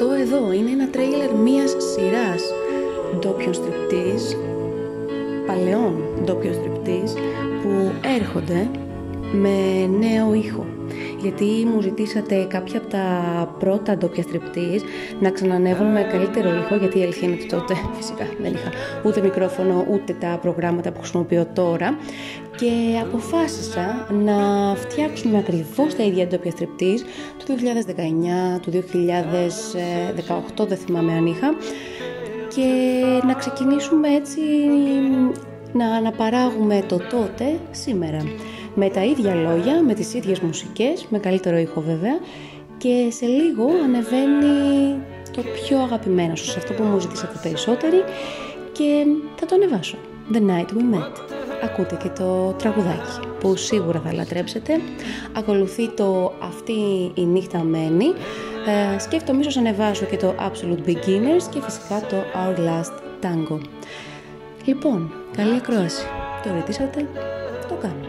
Αυτό εδώ είναι ένα τρέιλερ μίας σειράς. Ντόπιων στριπτής, παλαιών ντόπιων στριπτής, που έρχονται με νέο ήχο γιατί μου ζητήσατε κάποια από τα πρώτα ντόπια στριπτής να ξανανεύουν με καλύτερο ήχο, γιατί η αλήθεια είναι ότι τότε φυσικά δεν είχα ούτε μικρόφωνο ούτε τα προγράμματα που χρησιμοποιώ τώρα. Και αποφάσισα να φτιάξουμε ακριβώς τα ίδια ντόπια στριπτής του 2019, του 2018, δεν θυμάμαι αν είχα και να ξεκινήσουμε έτσι να αναπαράγουμε το τότε σήμερα με τα ίδια λόγια, με τις ίδιες μουσικές, με καλύτερο ήχο βέβαια και σε λίγο ανεβαίνει το πιο αγαπημένο σας, αυτό που μου ζητήσατε περισσότεροι και θα το ανεβάσω. The Night We Met. Ακούτε και το τραγουδάκι που σίγουρα θα λατρέψετε. Ακολουθεί το Αυτή η νύχτα μένει. Ε, σκέφτομαι ίσως ανεβάσω και το Absolute Beginners και φυσικά το Our Last Tango. Λοιπόν, καλή ακρόαση. Το ρωτήσατε, το κάνω.